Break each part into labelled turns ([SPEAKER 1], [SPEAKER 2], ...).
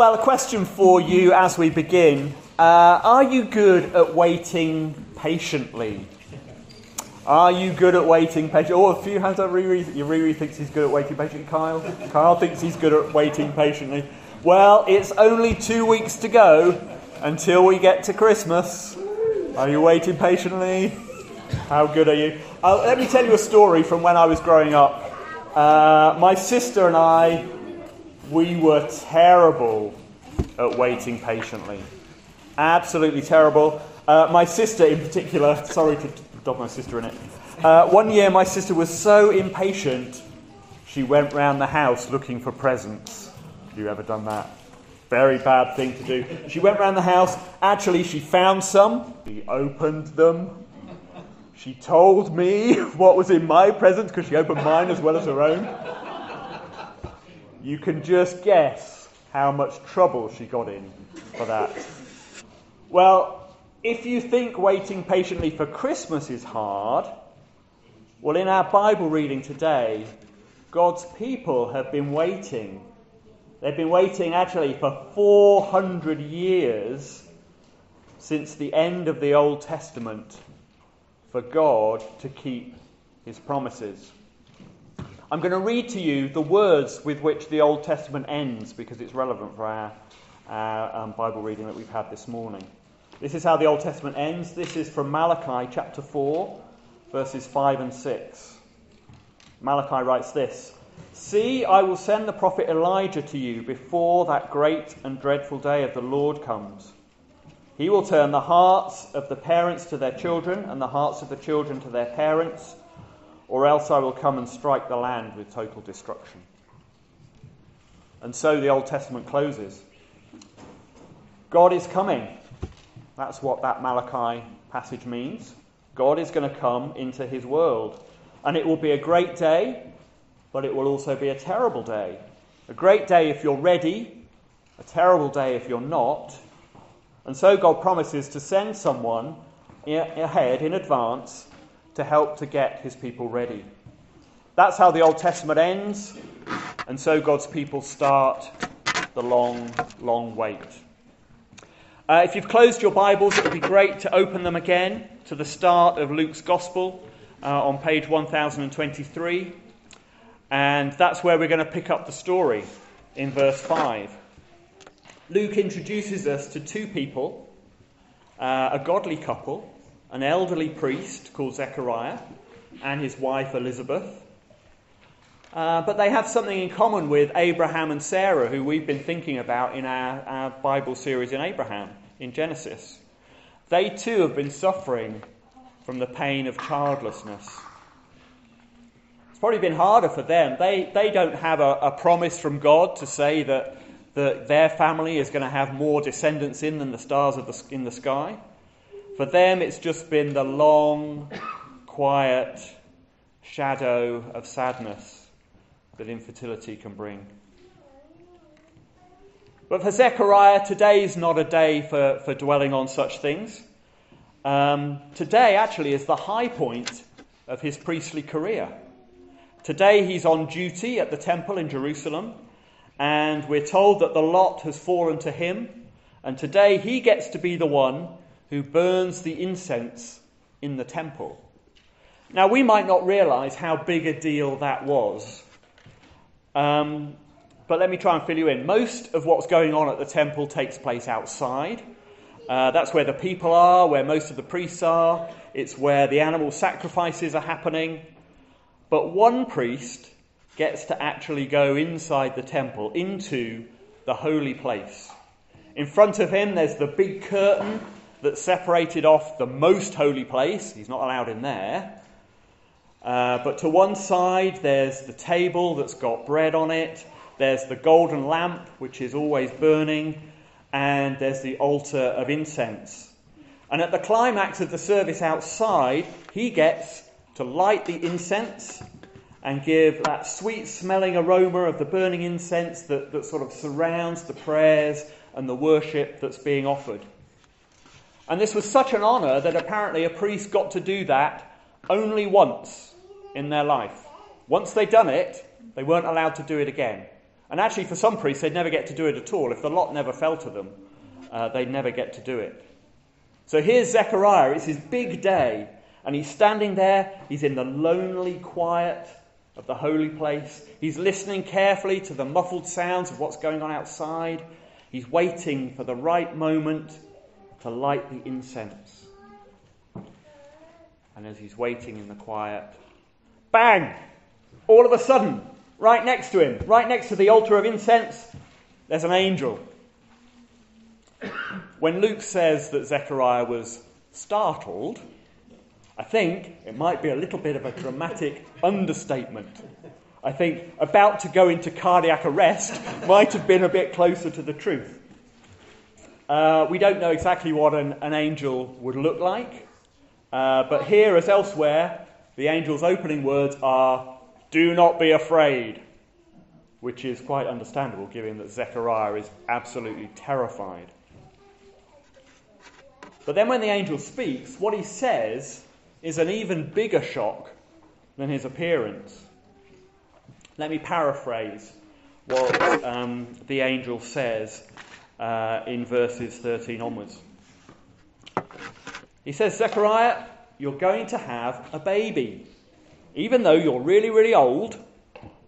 [SPEAKER 1] Well, a question for you as we begin. Uh, are you good at waiting patiently? Are you good at waiting patiently? Oh, a few hands up. Riri, Riri thinks he's good at waiting patiently. Kyle? Kyle thinks he's good at waiting patiently. Well, it's only two weeks to go until we get to Christmas. Are you waiting patiently? How good are you? Uh, let me tell you a story from when I was growing up. Uh, my sister and I we were terrible at waiting patiently. Absolutely terrible. Uh, my sister, in particular, sorry to dog my sister in it. Uh, one year, my sister was so impatient, she went round the house looking for presents. Have you ever done that? Very bad thing to do. She went round the house. Actually, she found some. She opened them. She told me what was in my presents because she opened mine as well as her own. You can just guess how much trouble she got in for that. Well, if you think waiting patiently for Christmas is hard, well, in our Bible reading today, God's people have been waiting. They've been waiting actually for 400 years since the end of the Old Testament for God to keep his promises. I'm going to read to you the words with which the Old Testament ends because it's relevant for our, our um, Bible reading that we've had this morning. This is how the Old Testament ends. This is from Malachi chapter 4, verses 5 and 6. Malachi writes this See, I will send the prophet Elijah to you before that great and dreadful day of the Lord comes. He will turn the hearts of the parents to their children and the hearts of the children to their parents or else I will come and strike the land with total destruction. And so the Old Testament closes. God is coming. That's what that Malachi passage means. God is going to come into his world. And it will be a great day, but it will also be a terrible day. A great day if you're ready, a terrible day if you're not. And so God promises to send someone ahead in advance to help to get his people ready. That's how the Old Testament ends, and so God's people start the long, long wait. Uh, if you've closed your Bibles, it would be great to open them again to the start of Luke's Gospel uh, on page 1023. And that's where we're going to pick up the story in verse 5. Luke introduces us to two people, uh, a godly couple, an elderly priest called Zechariah and his wife Elizabeth. Uh, but they have something in common with Abraham and Sarah, who we've been thinking about in our, our Bible series in Abraham, in Genesis. They too have been suffering from the pain of childlessness. It's probably been harder for them. They, they don't have a, a promise from God to say that, that their family is going to have more descendants in than the stars of the, in the sky. For them, it's just been the long, quiet shadow of sadness that infertility can bring. But for Zechariah, today is not a day for, for dwelling on such things. Um, today, actually, is the high point of his priestly career. Today, he's on duty at the temple in Jerusalem, and we're told that the lot has fallen to him, and today he gets to be the one who burns the incense in the temple. Now, we might not realize how big a deal that was. Um, but let me try and fill you in. Most of what's going on at the temple takes place outside. Uh, that's where the people are, where most of the priests are. It's where the animal sacrifices are happening. But one priest gets to actually go inside the temple, into the holy place. In front of him, there's the big curtain that separated off the most holy place. He's not allowed in there. Uh, but to one side, there's the table that's got bread on it. There's the golden lamp, which is always burning. And there's the altar of incense. And at the climax of the service outside, he gets to light the incense and give that sweet smelling aroma of the burning incense that, that sort of surrounds the prayers and the worship that's being offered. And this was such an honour that apparently a priest got to do that only once in their life. Once they'd done it, they weren't allowed to do it again. And actually, for some priests, they'd never get to do it at all. If the lot never fell to them, uh, they'd never get to do it. So here's Zechariah. It's his big day. And he's standing there. He's in the lonely quiet of the holy place. He's listening carefully to the muffled sounds of what's going on outside. He's waiting for the right moment to light the incense. And as he's waiting in the quiet, bang! All of a sudden, right next to him, right next to the altar of incense, there's an angel. When Luke says that Zechariah was startled, I think it might be a little bit of a dramatic understatement. I think about to go into cardiac arrest might have been a bit closer to the truth. Uh, we don't know exactly what an, an angel would look like, uh, but here, as elsewhere, the angel's opening words are, Do not be afraid, which is quite understandable given that Zechariah is absolutely terrified. But then when the angel speaks, what he says is an even bigger shock than his appearance. Let me paraphrase what um, the angel says uh, in verses 13 onwards. He says, Zechariah, you're going to have a baby. Even though you're really, really old,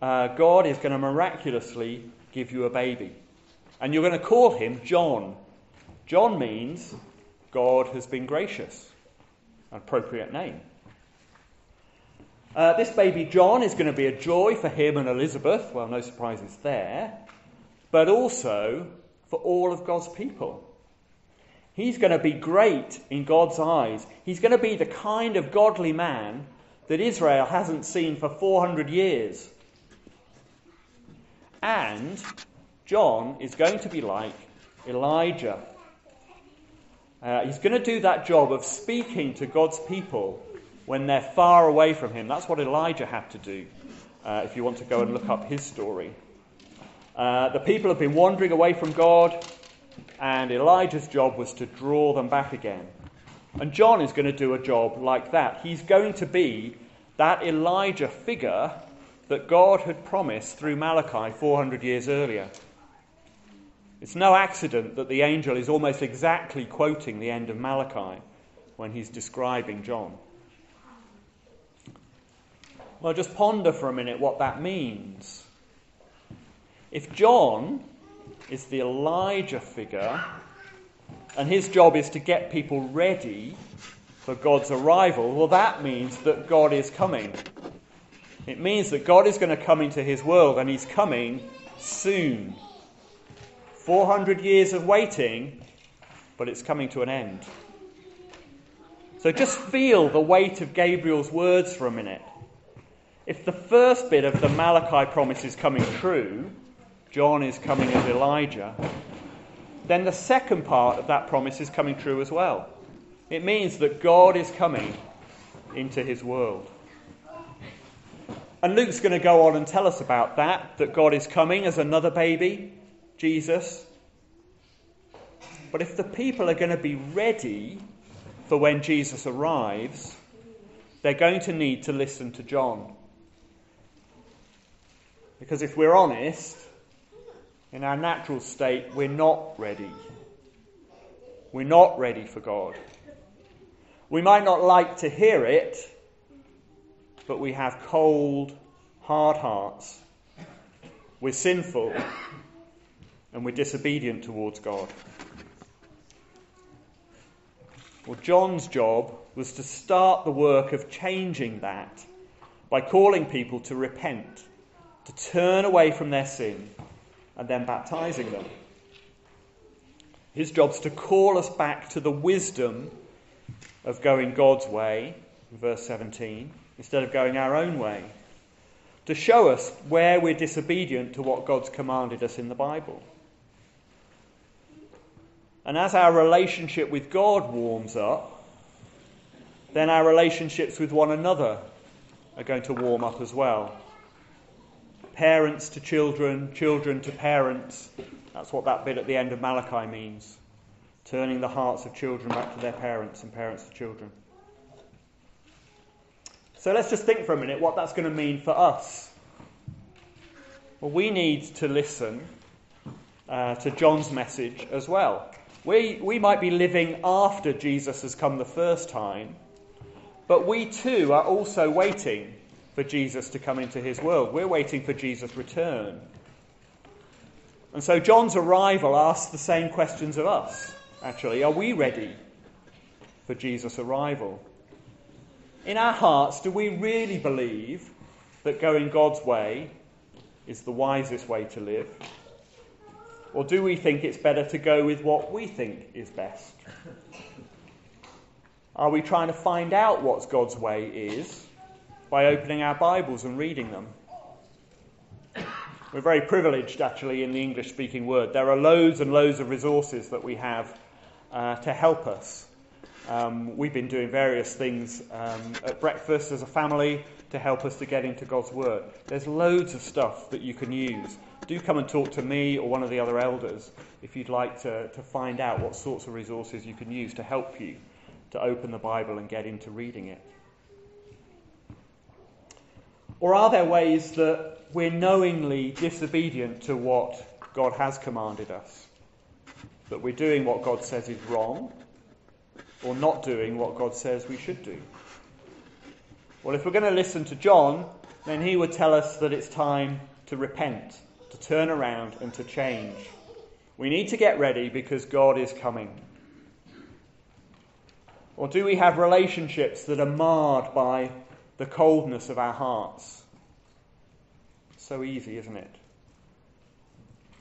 [SPEAKER 1] uh, God is going to miraculously give you a baby. And you're going to call him John. John means God has been gracious. An appropriate name. Uh, this baby John is going to be a joy for him and Elizabeth. Well, no surprises there. But also for all of God's people. He's going to be great in God's eyes. He's going to be the kind of godly man that Israel hasn't seen for 400 years. And John is going to be like Elijah. Uh, he's going to do that job of speaking to God's people when they're far away from him. That's what Elijah had to do, uh, if you want to go and look up his story. Uh, the people have been wandering away from God, and Elijah's job was to draw them back again. And John is going to do a job like that. He's going to be that Elijah figure that God had promised through Malachi 400 years earlier. It's no accident that the angel is almost exactly quoting the end of Malachi when he's describing John. Well, just ponder for a minute what that means. If John is the Elijah figure, and his job is to get people ready for God's arrival, well, that means that God is coming. It means that God is going to come into his world, and he's coming soon. 400 years of waiting, but it's coming to an end. So just feel the weight of Gabriel's words for a minute. If the first bit of the Malachi promise is coming true, John is coming as Elijah, then the second part of that promise is coming true as well. It means that God is coming into his world. And Luke's going to go on and tell us about that, that God is coming as another baby, Jesus. But if the people are going to be ready for when Jesus arrives, they're going to need to listen to John. Because if we're honest, in our natural state, we're not ready. We're not ready for God. We might not like to hear it, but we have cold, hard hearts. We're sinful and we're disobedient towards God. Well, John's job was to start the work of changing that by calling people to repent, to turn away from their sin and then baptizing them. His job's to call us back to the wisdom of going God's way, verse 17, instead of going our own way. To show us where we're disobedient to what God's commanded us in the Bible. And as our relationship with God warms up, then our relationships with one another are going to warm up as well parents to children, children to parents. That's what that bit at the end of Malachi means. Turning the hearts of children back to their parents and parents to children. So let's just think for a minute what that's going to mean for us. Well, we need to listen uh, to John's message as well. We, we might be living after Jesus has come the first time, but we too are also waiting for Jesus to come into his world. We're waiting for Jesus' return. And so John's arrival asks the same questions of us, actually. Are we ready for Jesus' arrival? In our hearts, do we really believe that going God's way is the wisest way to live? Or do we think it's better to go with what we think is best? Are we trying to find out what God's way is by opening our Bibles and reading them? We're very privileged, actually, in the English speaking word. There are loads and loads of resources that we have uh, to help us. Um, we've been doing various things um, at breakfast as a family to help us to get into God's Word. There's loads of stuff that you can use. Do come and talk to me or one of the other elders if you'd like to, to find out what sorts of resources you can use to help you to open the Bible and get into reading it. Or are there ways that we're knowingly disobedient to what God has commanded us? That we're doing what God says is wrong, or not doing what God says we should do? Well, if we're going to listen to John, then he would tell us that it's time to repent, to turn around, and to change. We need to get ready because God is coming. Or do we have relationships that are marred by the coldness of our hearts? So easy, isn't it?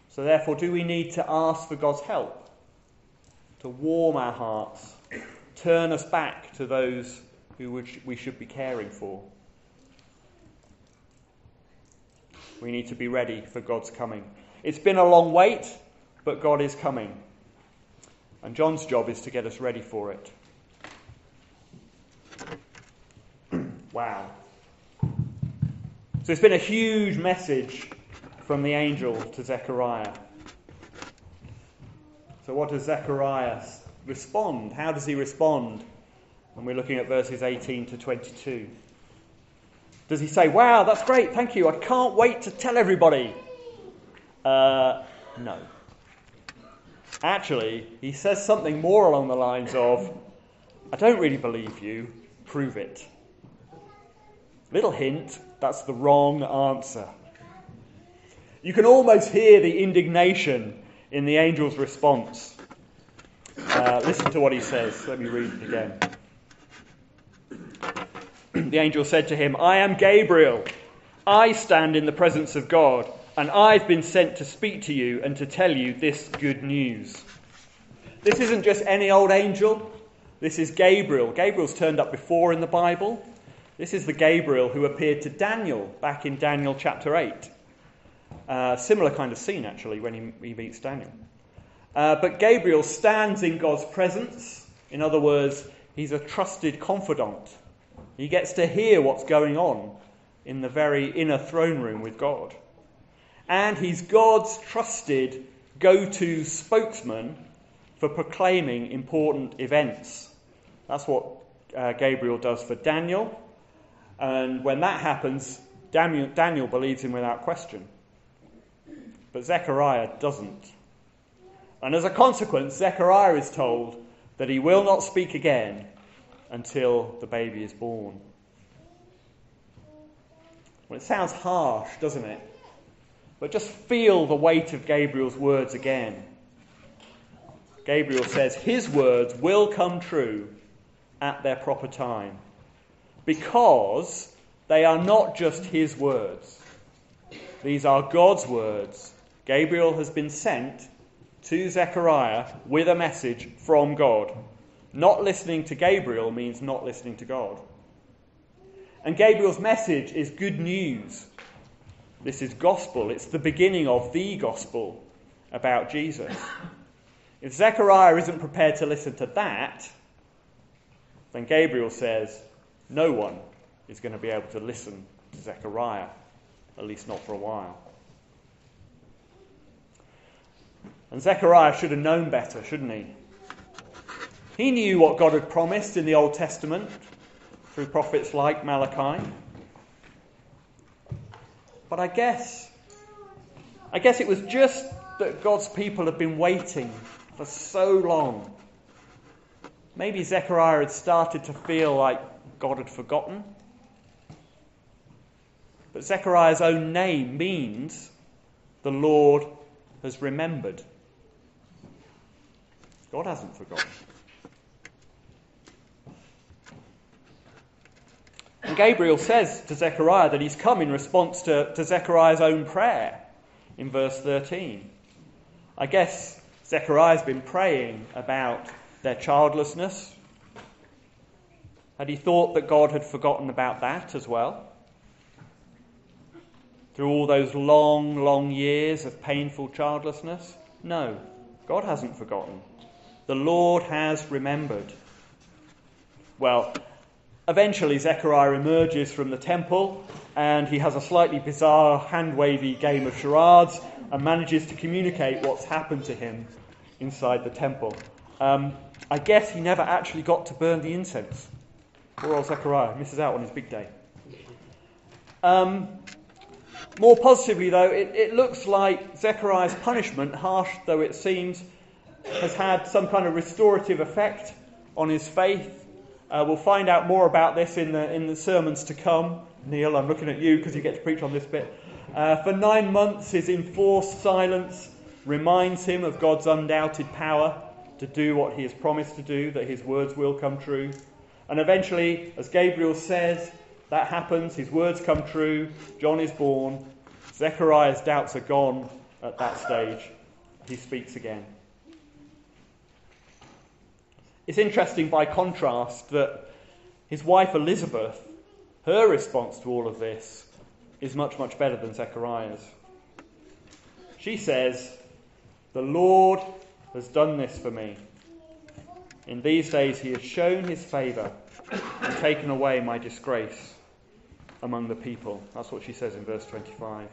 [SPEAKER 1] So, therefore, do we need to ask for God's help to warm our hearts, turn us back to those who we should be caring for. We need to be ready for God's coming. It's been a long wait, but God is coming. And John's job is to get us ready for it. Wow. So it's been a huge message from the angel to Zechariah. So, what does Zechariah respond? How does he respond and we're looking at verses 18 to 22. Does he say, Wow, that's great, thank you, I can't wait to tell everybody? Uh, no. Actually, he says something more along the lines of, I don't really believe you, prove it. Little hint, that's the wrong answer. You can almost hear the indignation in the angel's response. Uh, listen to what he says. Let me read it again the angel said to him, I am Gabriel. I stand in the presence of God, and I've been sent to speak to you and to tell you this good news. This isn't just any old angel. This is Gabriel. Gabriel's turned up before in the Bible. This is the Gabriel who appeared to Daniel back in Daniel chapter 8. Uh, similar kind of scene, actually, when he, he meets Daniel. Uh, but Gabriel stands in God's presence. In other words, he's a trusted confidant he gets to hear what's going on in the very inner throne room with God. And he's God's trusted go to spokesman for proclaiming important events. That's what uh, Gabriel does for Daniel. And when that happens, Daniel, Daniel believes him without question. But Zechariah doesn't. And as a consequence, Zechariah is told that he will not speak again until the baby is born. Well, it sounds harsh, doesn't it? But just feel the weight of Gabriel's words again. Gabriel says his words will come true at their proper time because they are not just his words. These are God's words. Gabriel has been sent to Zechariah with a message from God. Not listening to Gabriel means not listening to God. And Gabriel's message is good news. This is gospel. It's the beginning of the gospel about Jesus. If Zechariah isn't prepared to listen to that, then Gabriel says no one is going to be able to listen to Zechariah, at least not for a while. And Zechariah should have known better, shouldn't he? He knew what God had promised in the Old Testament through prophets like Malachi. But I guess I guess it was just that God's people had been waiting for so long. Maybe Zechariah had started to feel like God had forgotten. But Zechariah's own name means the Lord has remembered. God hasn't forgotten. And Gabriel says to Zechariah that he's come in response to, to Zechariah's own prayer in verse 13. I guess Zechariah's been praying about their childlessness. Had he thought that God had forgotten about that as well? Through all those long, long years of painful childlessness? No, God hasn't forgotten. The Lord has remembered. Well, Eventually, Zechariah emerges from the temple and he has a slightly bizarre hand wavy game of charades and manages to communicate what's happened to him inside the temple. Um, I guess he never actually got to burn the incense. Poor old Zechariah misses out on his big day. Um, more positively, though, it, it looks like Zechariah's punishment, harsh though it seems, has had some kind of restorative effect on his faith uh, we'll find out more about this in the, in the sermons to come. Neil, I'm looking at you because you get to preach on this bit. Uh, for nine months, his enforced silence reminds him of God's undoubted power to do what he has promised to do, that his words will come true. And eventually, as Gabriel says, that happens, his words come true, John is born, Zechariah's doubts are gone at that stage. He speaks again. It's interesting by contrast that his wife Elizabeth, her response to all of this is much, much better than Zechariah's. She says, The Lord has done this for me. In these days he has shown his favour and taken away my disgrace among the people. That's what she says in verse 25.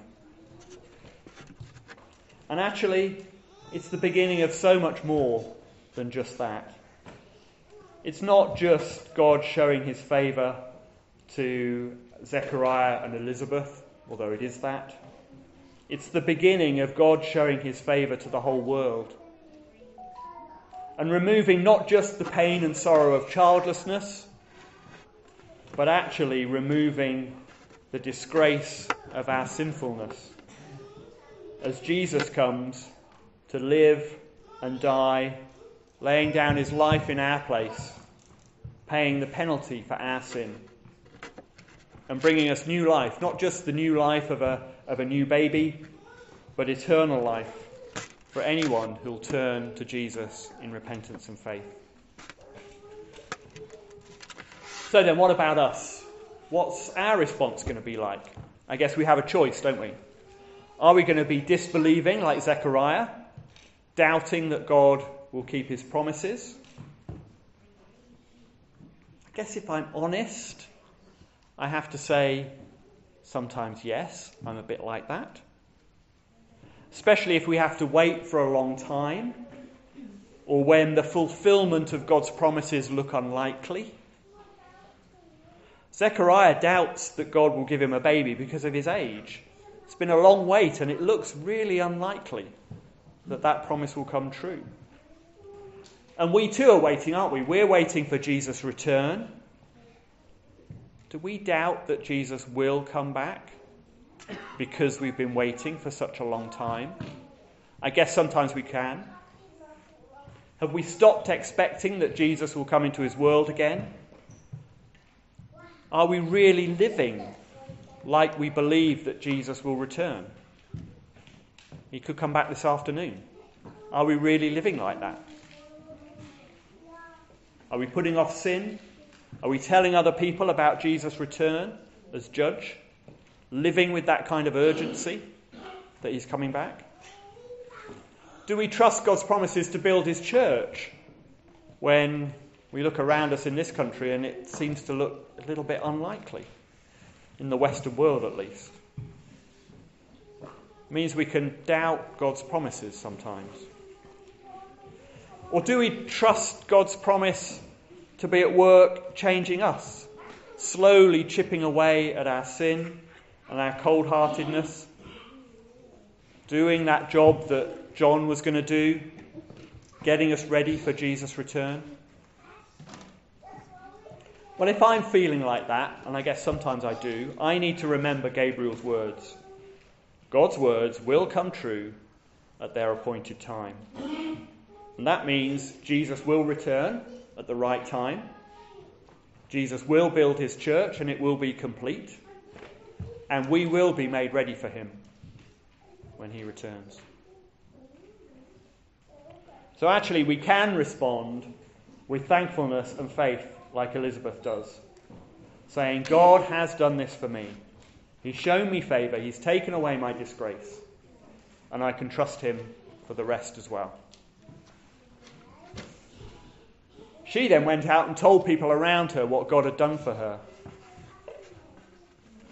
[SPEAKER 1] And actually, it's the beginning of so much more than just that. It's not just God showing his favour to Zechariah and Elizabeth, although it is that. It's the beginning of God showing his favour to the whole world. And removing not just the pain and sorrow of childlessness, but actually removing the disgrace of our sinfulness. As Jesus comes to live and die laying down his life in our place, paying the penalty for our sin, and bringing us new life, not just the new life of a, of a new baby, but eternal life for anyone who'll turn to Jesus in repentance and faith. So then, what about us? What's our response going to be like? I guess we have a choice, don't we? Are we going to be disbelieving like Zechariah, doubting that God will keep his promises? I guess if I'm honest, I have to say sometimes yes, I'm a bit like that. Especially if we have to wait for a long time or when the fulfillment of God's promises look unlikely. Zechariah doubts that God will give him a baby because of his age. It's been a long wait and it looks really unlikely that that promise will come true. And we too are waiting, aren't we? We're waiting for Jesus' return. Do we doubt that Jesus will come back because we've been waiting for such a long time? I guess sometimes we can. Have we stopped expecting that Jesus will come into his world again? Are we really living like we believe that Jesus will return? He could come back this afternoon. Are we really living like that? Are we putting off sin? Are we telling other people about Jesus' return as judge? Living with that kind of urgency that he's coming back? Do we trust God's promises to build his church when we look around us in this country and it seems to look a little bit unlikely, in the Western world at least? It means we can doubt God's promises sometimes. Or do we trust God's promise to be at work changing us, slowly chipping away at our sin and our cold heartedness? doing that job that John was going to do, getting us ready for Jesus' return? Well, if I'm feeling like that, and I guess sometimes I do, I need to remember Gabriel's words. God's words will come true at their appointed time. And that means Jesus will return at the right time. Jesus will build his church and it will be complete. And we will be made ready for him when he returns. So, actually, we can respond with thankfulness and faith like Elizabeth does, saying, God has done this for me. He's shown me favour, He's taken away my disgrace, and I can trust Him for the rest as well. She then went out and told people around her what God had done for her.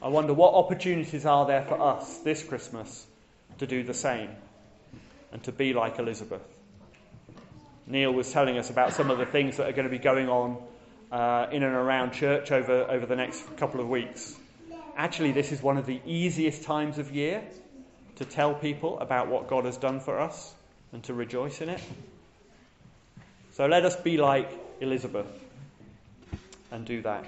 [SPEAKER 1] I wonder what opportunities are there for us this Christmas to do the same and to be like Elizabeth. Neil was telling us about some of the things that are going to be going on uh, in and around church over, over the next couple of weeks. Actually, this is one of the easiest times of year to tell people about what God has done for us and to rejoice in it. So let us be like Elizabeth and do that.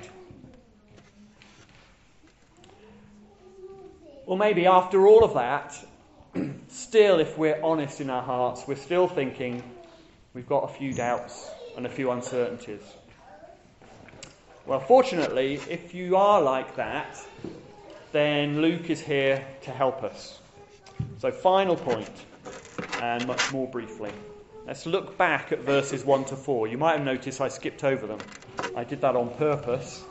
[SPEAKER 1] Well, maybe after all of that, still, if we're honest in our hearts, we're still thinking we've got a few doubts and a few uncertainties. Well, fortunately, if you are like that, then Luke is here to help us. So, final point, and much more briefly. Let's look back at verses 1 to 4. You might have noticed I skipped over them. I did that on purpose.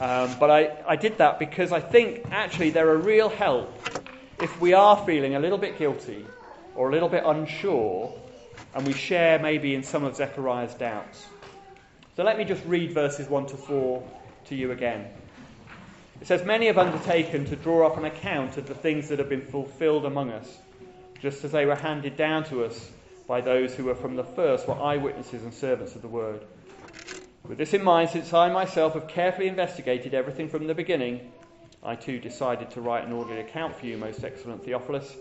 [SPEAKER 1] Um, but I, I did that because I think actually they're a real help if we are feeling a little bit guilty or a little bit unsure and we share maybe in some of Zechariah's doubts. So let me just read verses 1 to 4 to you again. It says, Many have undertaken to draw up an account of the things that have been fulfilled among us, just as they were handed down to us by those who were from the first were eyewitnesses and servants of the word. With this in mind, since I myself have carefully investigated everything from the beginning, I too decided to write an orderly account for you, most excellent Theophilus,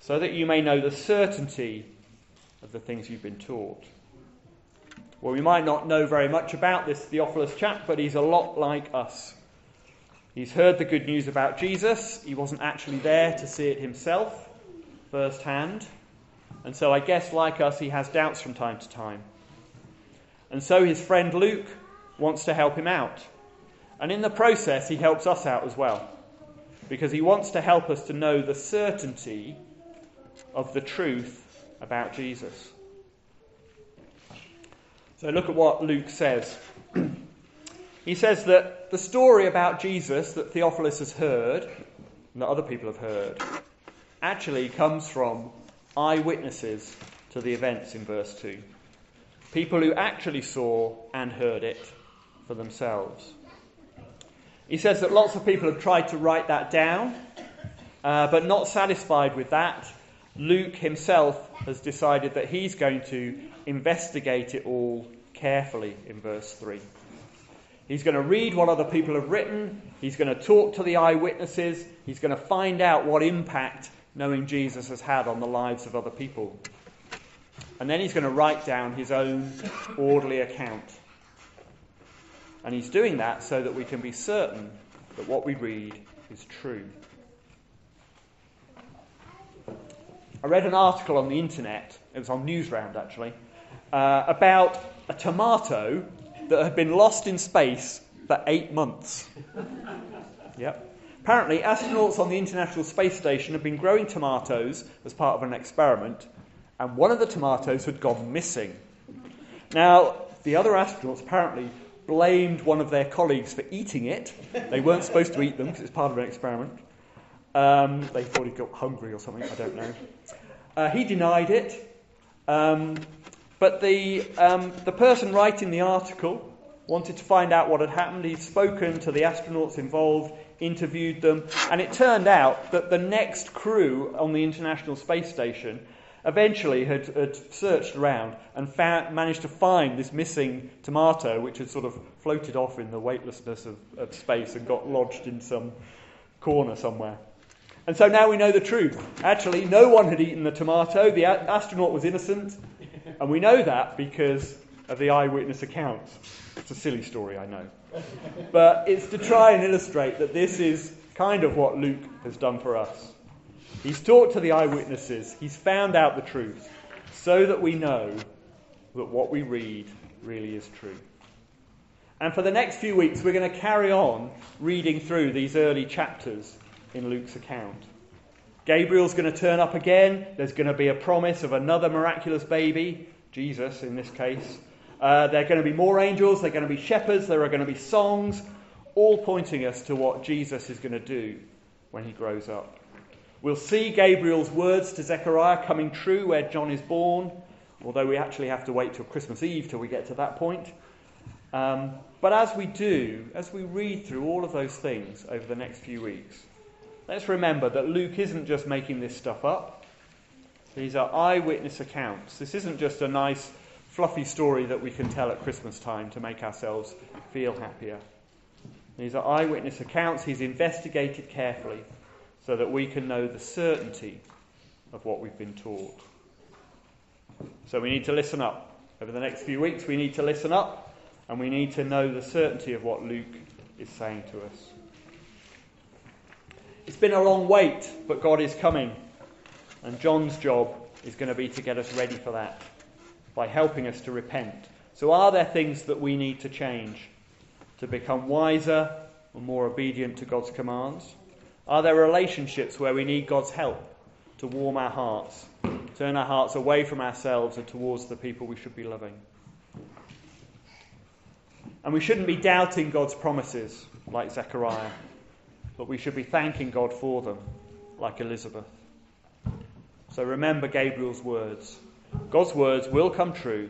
[SPEAKER 1] so that you may know the certainty of the things you've been taught. Well, we might not know very much about this Theophilus chap, but he's a lot like us. He's heard the good news about Jesus. He wasn't actually there to see it himself firsthand. And so I guess, like us, he has doubts from time to time. And so his friend Luke wants to help him out. And in the process, he helps us out as well. Because he wants to help us to know the certainty of the truth about Jesus. So look at what Luke says. he says that the story about Jesus that Theophilus has heard, and that other people have heard, actually comes from eyewitnesses to the events in verse 2. People who actually saw and heard it for themselves. He says that lots of people have tried to write that down, uh, but not satisfied with that, Luke himself has decided that he's going to investigate it all carefully in verse 3. He's going to read what other people have written, he's going to talk to the eyewitnesses, he's going to find out what impact knowing Jesus has had on the lives of other people. And then he's going to write down his own orderly account. And he's doing that so that we can be certain that what we read is true. I read an article on the internet, it was on Newsround actually, uh, about a tomato that had been lost in space for eight months. yep. Apparently, astronauts on the International Space Station had been growing tomatoes as part of an experiment, and one of the tomatoes had gone missing. Now, the other astronauts apparently blamed one of their colleagues for eating it. They weren't supposed to eat them because it's part of an experiment. Um, they thought he got hungry or something, I don't know. Uh, he denied it. Um, but the, um, the person writing the article wanted to find out what had happened. He'd spoken to the astronauts involved, interviewed them, and it turned out that the next crew on the International Space Station eventually had, had searched around and found, managed to find this missing tomato, which had sort of floated off in the weightlessness of, of space and got lodged in some corner somewhere. And so now we know the truth. Actually, no one had eaten the tomato. The a- astronaut was innocent. And we know that because of the eyewitness accounts. It's a silly story, I know. But it's to try and illustrate that this is kind of what Luke has done for us. He's talked to the eyewitnesses, he's found out the truth, so that we know that what we read really is true. And for the next few weeks, we're going to carry on reading through these early chapters in Luke's account. Gabriel's going to turn up again. There's going to be a promise of another miraculous baby, Jesus in this case. Uh, there are going to be more angels, there are going to be shepherds, there are going to be songs, all pointing us to what Jesus is going to do when he grows up. We'll see Gabriel's words to Zechariah coming true where John is born, although we actually have to wait till Christmas Eve till we get to that point. Um, but as we do, as we read through all of those things over the next few weeks, let's remember that Luke isn't just making this stuff up. These are eyewitness accounts. This isn't just a nice, fluffy story that we can tell at Christmas time to make ourselves feel happier. These are eyewitness accounts he's investigated carefully so that we can know the certainty of what we've been taught. So we need to listen up. Over the next few weeks, we need to listen up and we need to know the certainty of what Luke is saying to us. It's been a long wait, but God is coming. And John's job is going to be to get us ready for that by helping us to repent. So, are there things that we need to change to become wiser and more obedient to God's commands? Are there relationships where we need God's help to warm our hearts, turn our hearts away from ourselves and towards the people we should be loving? And we shouldn't be doubting God's promises like Zechariah, but we should be thanking God for them like Elizabeth. So remember Gabriel's words. God's words will come true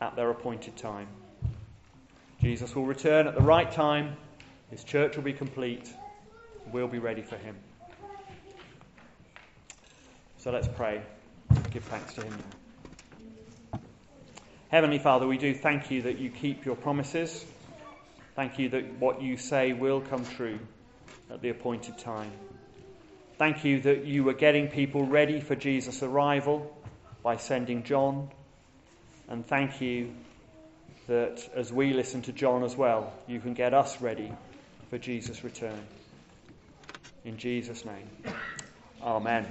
[SPEAKER 1] at their appointed time. Jesus will return at the right time, his church will be complete, we'll be ready for him. So let's pray. Give thanks to him. Heavenly Father, we do thank you that you keep your promises. Thank you that what you say will come true at the appointed time. Thank you that you were getting people ready for Jesus' arrival by sending John. And thank you that as we listen to John as well, you can get us ready for Jesus' return. In Jesus' name, Amen.